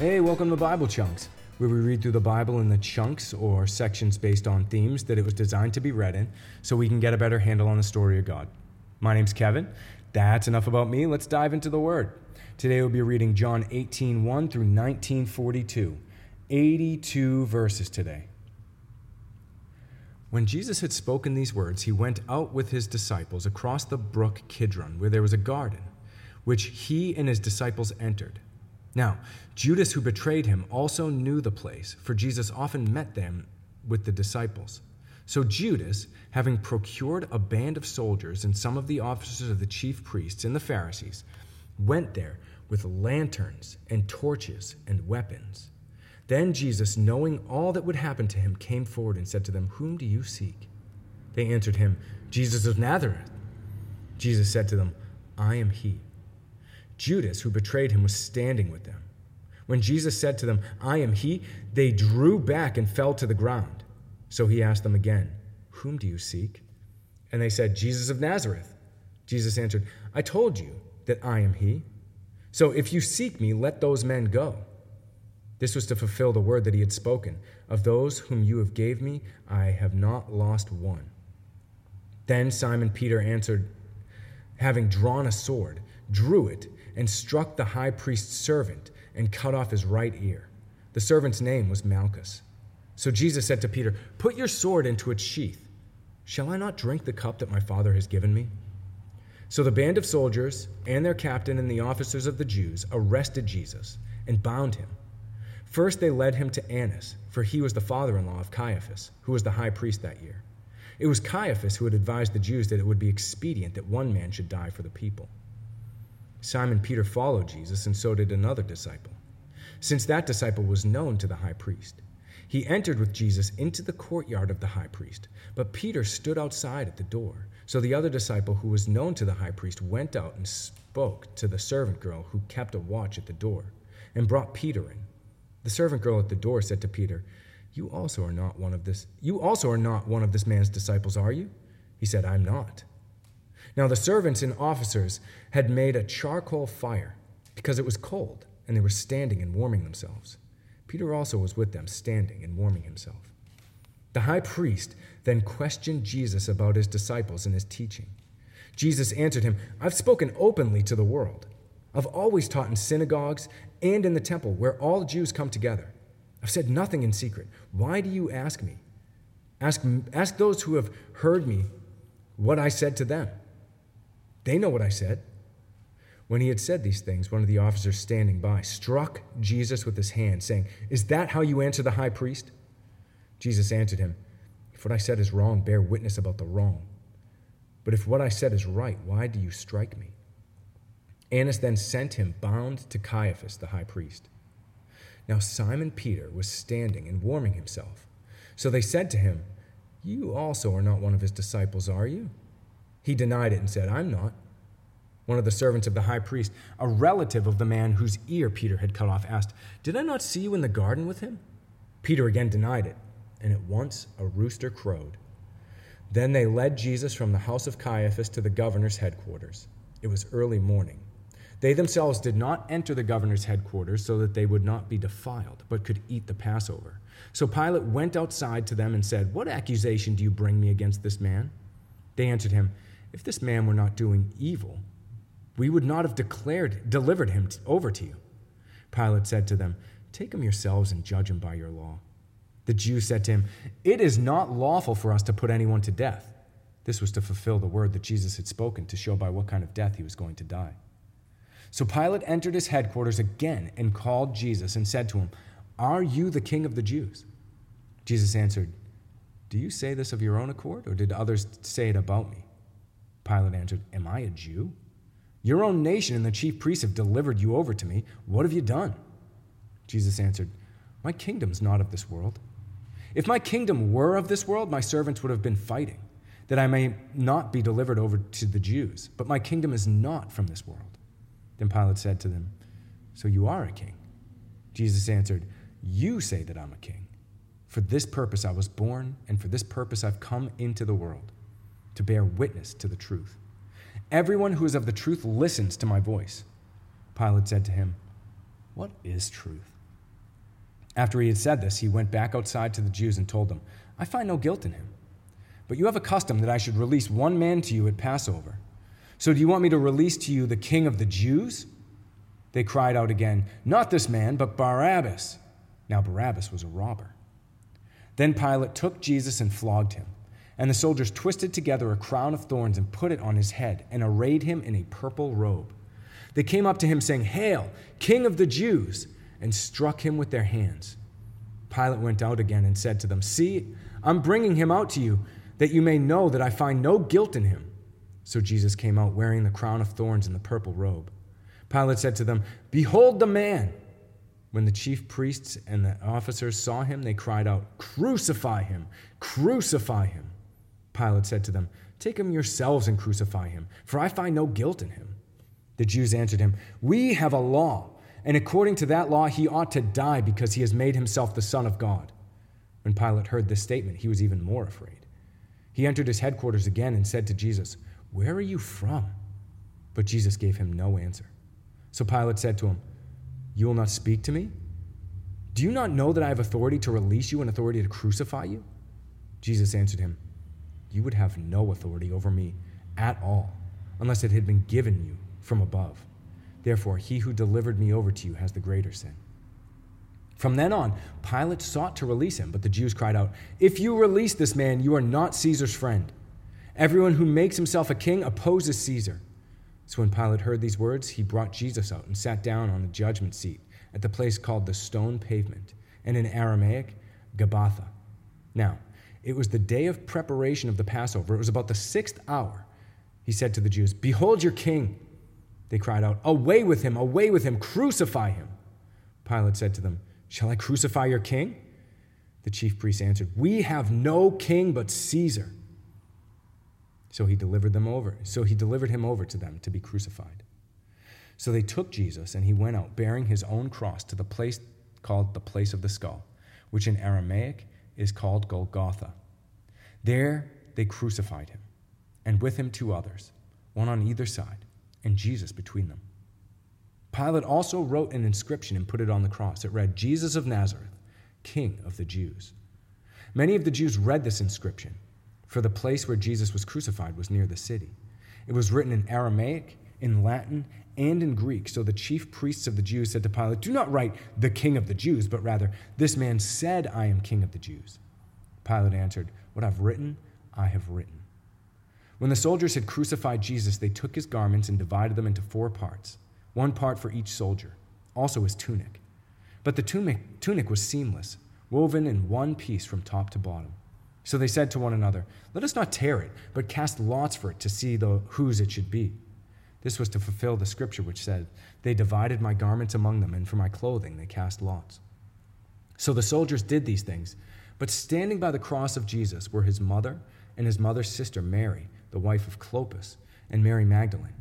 Hey, welcome to Bible Chunks, where we read through the Bible in the chunks or sections based on themes that it was designed to be read in so we can get a better handle on the story of God. My name's Kevin. That's enough about me. Let's dive into the Word. Today we'll be reading John 18 1 through 1942. 82 verses today. When Jesus had spoken these words, he went out with his disciples across the brook Kidron, where there was a garden, which he and his disciples entered. Now, Judas, who betrayed him, also knew the place, for Jesus often met them with the disciples. So Judas, having procured a band of soldiers and some of the officers of the chief priests and the Pharisees, went there with lanterns and torches and weapons. Then Jesus, knowing all that would happen to him, came forward and said to them, Whom do you seek? They answered him, Jesus of Nazareth. Jesus said to them, I am he. Judas, who betrayed him, was standing with them. When Jesus said to them, I am he, they drew back and fell to the ground. So he asked them again, Whom do you seek? And they said, Jesus of Nazareth. Jesus answered, I told you that I am he. So if you seek me, let those men go. This was to fulfill the word that he had spoken Of those whom you have gave me, I have not lost one. Then Simon Peter answered, having drawn a sword, drew it and struck the high priest's servant and cut off his right ear. The servant's name was Malchus. So Jesus said to Peter, Put your sword into its sheath. Shall I not drink the cup that my Father has given me? So the band of soldiers and their captain and the officers of the Jews arrested Jesus and bound him. First, they led him to Annas, for he was the father in law of Caiaphas, who was the high priest that year. It was Caiaphas who had advised the Jews that it would be expedient that one man should die for the people. Simon Peter followed Jesus, and so did another disciple, since that disciple was known to the high priest. He entered with Jesus into the courtyard of the high priest, but Peter stood outside at the door. So the other disciple, who was known to the high priest, went out and spoke to the servant girl who kept a watch at the door, and brought Peter in. The servant girl at the door said to Peter, "You also are not one of this. You also are not one of this man's disciples, are you?" He said, "I'm not." Now the servants and officers had made a charcoal fire because it was cold, and they were standing and warming themselves. Peter also was with them, standing and warming himself. The high priest then questioned Jesus about his disciples and his teaching. Jesus answered him, I've spoken openly to the world. I've always taught in synagogues and in the temple where all Jews come together. I've said nothing in secret. Why do you ask me? Ask, ask those who have heard me what I said to them. They know what I said. When he had said these things, one of the officers standing by struck Jesus with his hand, saying, Is that how you answer the high priest? Jesus answered him, If what I said is wrong, bear witness about the wrong. But if what I said is right, why do you strike me? Annas then sent him bound to Caiaphas, the high priest. Now Simon Peter was standing and warming himself. So they said to him, You also are not one of his disciples, are you? He denied it and said, I'm not. One of the servants of the high priest, a relative of the man whose ear Peter had cut off, asked, Did I not see you in the garden with him? Peter again denied it, and at once a rooster crowed. Then they led Jesus from the house of Caiaphas to the governor's headquarters. It was early morning. They themselves did not enter the governor's headquarters so that they would not be defiled, but could eat the Passover. So Pilate went outside to them and said, What accusation do you bring me against this man? They answered him, if this man were not doing evil, we would not have declared, delivered him over to you. Pilate said to them, Take him yourselves and judge him by your law. The Jews said to him, It is not lawful for us to put anyone to death. This was to fulfill the word that Jesus had spoken to show by what kind of death he was going to die. So Pilate entered his headquarters again and called Jesus and said to him, Are you the king of the Jews? Jesus answered, Do you say this of your own accord, or did others say it about me? Pilate answered, Am I a Jew? Your own nation and the chief priests have delivered you over to me. What have you done? Jesus answered, My kingdom's not of this world. If my kingdom were of this world, my servants would have been fighting, that I may not be delivered over to the Jews. But my kingdom is not from this world. Then Pilate said to them, So you are a king? Jesus answered, You say that I'm a king. For this purpose I was born, and for this purpose I've come into the world, to bear witness to the truth. Everyone who is of the truth listens to my voice. Pilate said to him, What is truth? After he had said this, he went back outside to the Jews and told them, I find no guilt in him. But you have a custom that I should release one man to you at Passover. So do you want me to release to you the king of the Jews? They cried out again, Not this man, but Barabbas. Now Barabbas was a robber. Then Pilate took Jesus and flogged him. And the soldiers twisted together a crown of thorns and put it on his head and arrayed him in a purple robe. They came up to him, saying, Hail, King of the Jews! and struck him with their hands. Pilate went out again and said to them, See, I'm bringing him out to you, that you may know that I find no guilt in him. So Jesus came out wearing the crown of thorns and the purple robe. Pilate said to them, Behold the man! When the chief priests and the officers saw him, they cried out, Crucify him! Crucify him! Pilate said to them, Take him yourselves and crucify him, for I find no guilt in him. The Jews answered him, We have a law, and according to that law he ought to die because he has made himself the Son of God. When Pilate heard this statement, he was even more afraid. He entered his headquarters again and said to Jesus, Where are you from? But Jesus gave him no answer. So Pilate said to him, You will not speak to me? Do you not know that I have authority to release you and authority to crucify you? Jesus answered him, you would have no authority over me at all unless it had been given you from above. Therefore, he who delivered me over to you has the greater sin. From then on, Pilate sought to release him, but the Jews cried out, If you release this man, you are not Caesar's friend. Everyone who makes himself a king opposes Caesar. So when Pilate heard these words, he brought Jesus out and sat down on the judgment seat at the place called the stone pavement, and in Aramaic, Gabbatha. Now, it was the day of preparation of the Passover. It was about the sixth hour. He said to the Jews, Behold your king. They cried out, Away with him, away with him, crucify him. Pilate said to them, Shall I crucify your king? The chief priests answered, We have no king but Caesar. So he delivered them over. So he delivered him over to them to be crucified. So they took Jesus, and he went out bearing his own cross to the place called the place of the skull, which in Aramaic is called Golgotha. There they crucified him, and with him two others, one on either side, and Jesus between them. Pilate also wrote an inscription and put it on the cross. It read, Jesus of Nazareth, King of the Jews. Many of the Jews read this inscription, for the place where Jesus was crucified was near the city. It was written in Aramaic, in Latin, and in Greek. So the chief priests of the Jews said to Pilate, Do not write the king of the Jews, but rather, This man said, I am king of the Jews. Pilate answered, What I've written, I have written. When the soldiers had crucified Jesus, they took his garments and divided them into four parts, one part for each soldier, also his tunic. But the tunic, tunic was seamless, woven in one piece from top to bottom. So they said to one another, Let us not tear it, but cast lots for it to see the, whose it should be. This was to fulfill the scripture which said, They divided my garments among them, and for my clothing they cast lots. So the soldiers did these things. But standing by the cross of Jesus were his mother and his mother's sister, Mary, the wife of Clopas, and Mary Magdalene.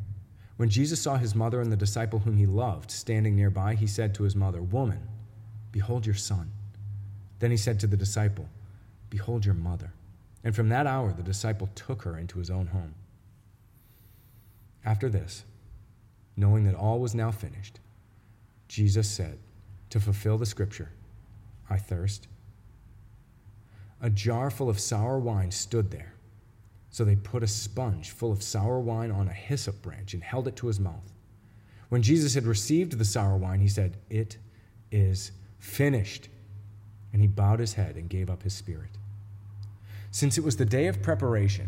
When Jesus saw his mother and the disciple whom he loved standing nearby, he said to his mother, Woman, behold your son. Then he said to the disciple, Behold your mother. And from that hour the disciple took her into his own home. After this, knowing that all was now finished, Jesus said, to fulfill the scripture, I thirst. A jar full of sour wine stood there. So they put a sponge full of sour wine on a hyssop branch and held it to his mouth. When Jesus had received the sour wine, he said, It is finished. And he bowed his head and gave up his spirit. Since it was the day of preparation,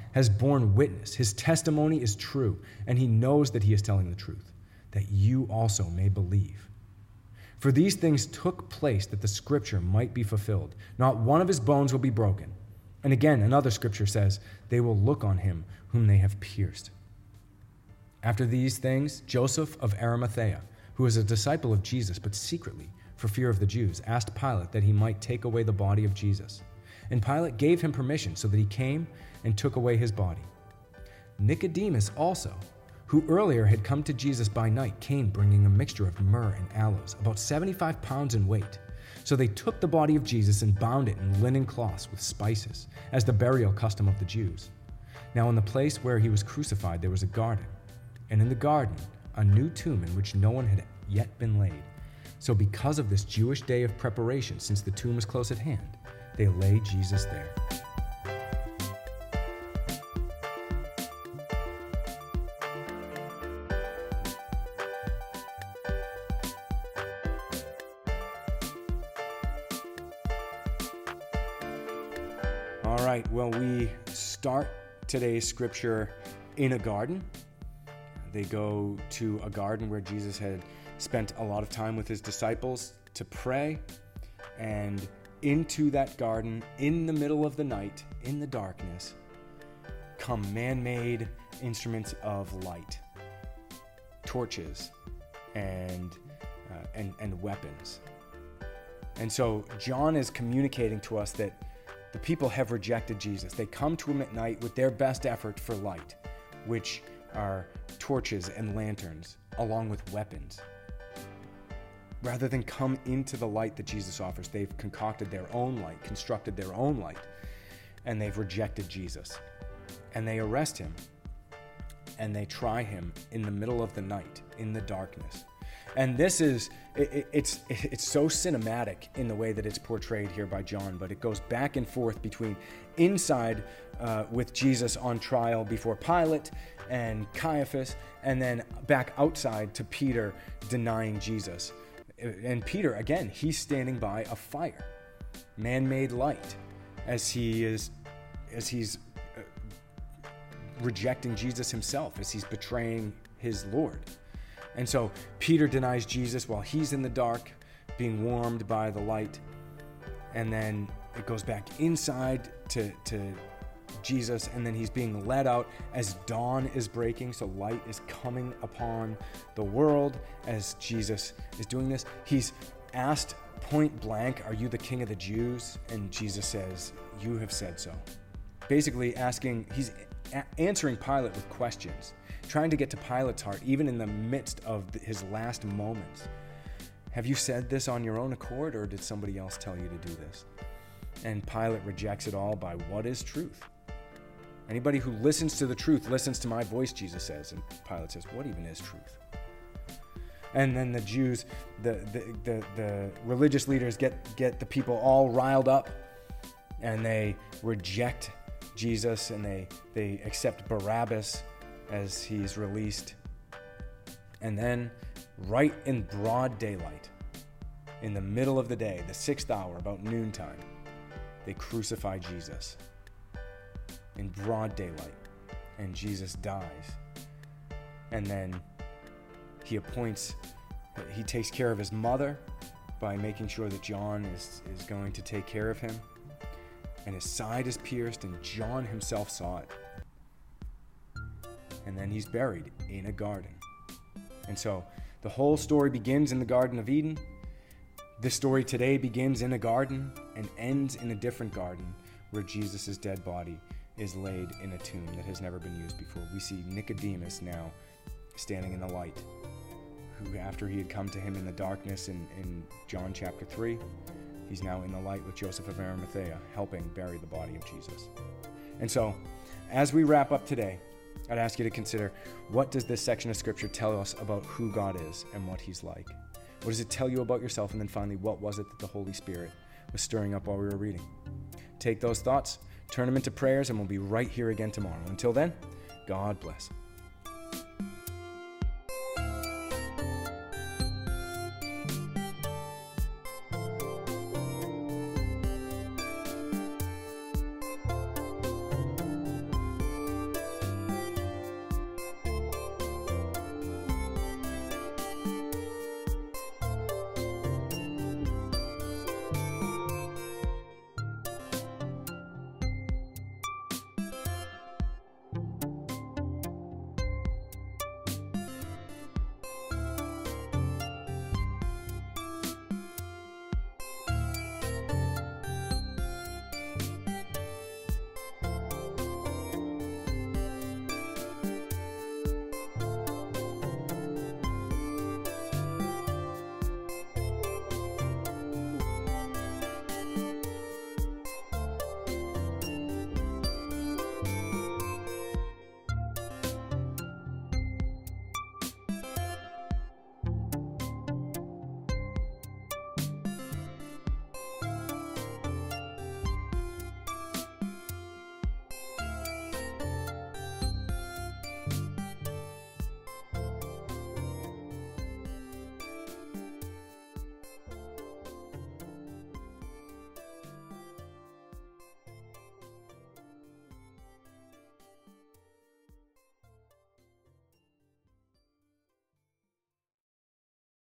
has borne witness. His testimony is true, and he knows that he is telling the truth, that you also may believe. For these things took place that the scripture might be fulfilled. Not one of his bones will be broken. And again, another scripture says, They will look on him whom they have pierced. After these things, Joseph of Arimathea, who was a disciple of Jesus, but secretly, for fear of the Jews, asked Pilate that he might take away the body of Jesus. And Pilate gave him permission, so that he came and took away his body. Nicodemus also, who earlier had come to Jesus by night, came bringing a mixture of myrrh and aloes, about 75 pounds in weight. So they took the body of Jesus and bound it in linen cloths with spices, as the burial custom of the Jews. Now, in the place where he was crucified, there was a garden and in the garden a new tomb in which no one had yet been laid. So, because of this Jewish day of preparation, since the tomb was close at hand, they lay Jesus there. All right, well, we start today's scripture in a garden. They go to a garden where Jesus had spent a lot of time with his disciples to pray. And into that garden, in the middle of the night, in the darkness, come man made instruments of light, torches, and, uh, and, and weapons. And so John is communicating to us that the people have rejected Jesus. They come to him at night with their best effort for light, which are torches and lanterns, along with weapons. Rather than come into the light that Jesus offers, they've concocted their own light, constructed their own light, and they've rejected Jesus. And they arrest him and they try him in the middle of the night, in the darkness. And this is, it, it's, it's so cinematic in the way that it's portrayed here by John, but it goes back and forth between inside uh, with Jesus on trial before Pilate and Caiaphas, and then back outside to Peter denying Jesus. And Peter, again, he's standing by a fire, man made light, as he is, as he's uh, rejecting Jesus himself, as he's betraying his Lord. And so Peter denies Jesus while he's in the dark, being warmed by the light. And then it goes back inside to, to Jesus, and then he's being led out as dawn is breaking. So light is coming upon the world as Jesus is doing this. He's asked point blank, Are you the king of the Jews? And Jesus says, You have said so. Basically, asking, he's a- answering Pilate with questions trying to get to Pilate's heart, even in the midst of his last moments. Have you said this on your own accord, or did somebody else tell you to do this? And Pilate rejects it all by what is truth? Anybody who listens to the truth listens to my voice, Jesus says. And Pilate says, What even is truth? And then the Jews, the, the, the, the religious leaders get, get the people all riled up and they reject Jesus and they, they accept Barabbas as he's released. And then, right in broad daylight, in the middle of the day, the sixth hour, about noontime, they crucify Jesus in broad daylight. And Jesus dies. And then he appoints, he takes care of his mother by making sure that John is, is going to take care of him. And his side is pierced, and John himself saw it and then he's buried in a garden. And so the whole story begins in the Garden of Eden. This story today begins in a garden and ends in a different garden where Jesus' dead body is laid in a tomb that has never been used before. We see Nicodemus now standing in the light, who, after he had come to him in the darkness in, in John chapter 3, he's now in the light with Joseph of Arimathea, helping bury the body of Jesus. And so, as we wrap up today, I'd ask you to consider what does this section of scripture tell us about who God is and what he's like? What does it tell you about yourself? And then finally, what was it that the Holy Spirit was stirring up while we were reading? Take those thoughts, turn them into prayers, and we'll be right here again tomorrow. Until then, God bless.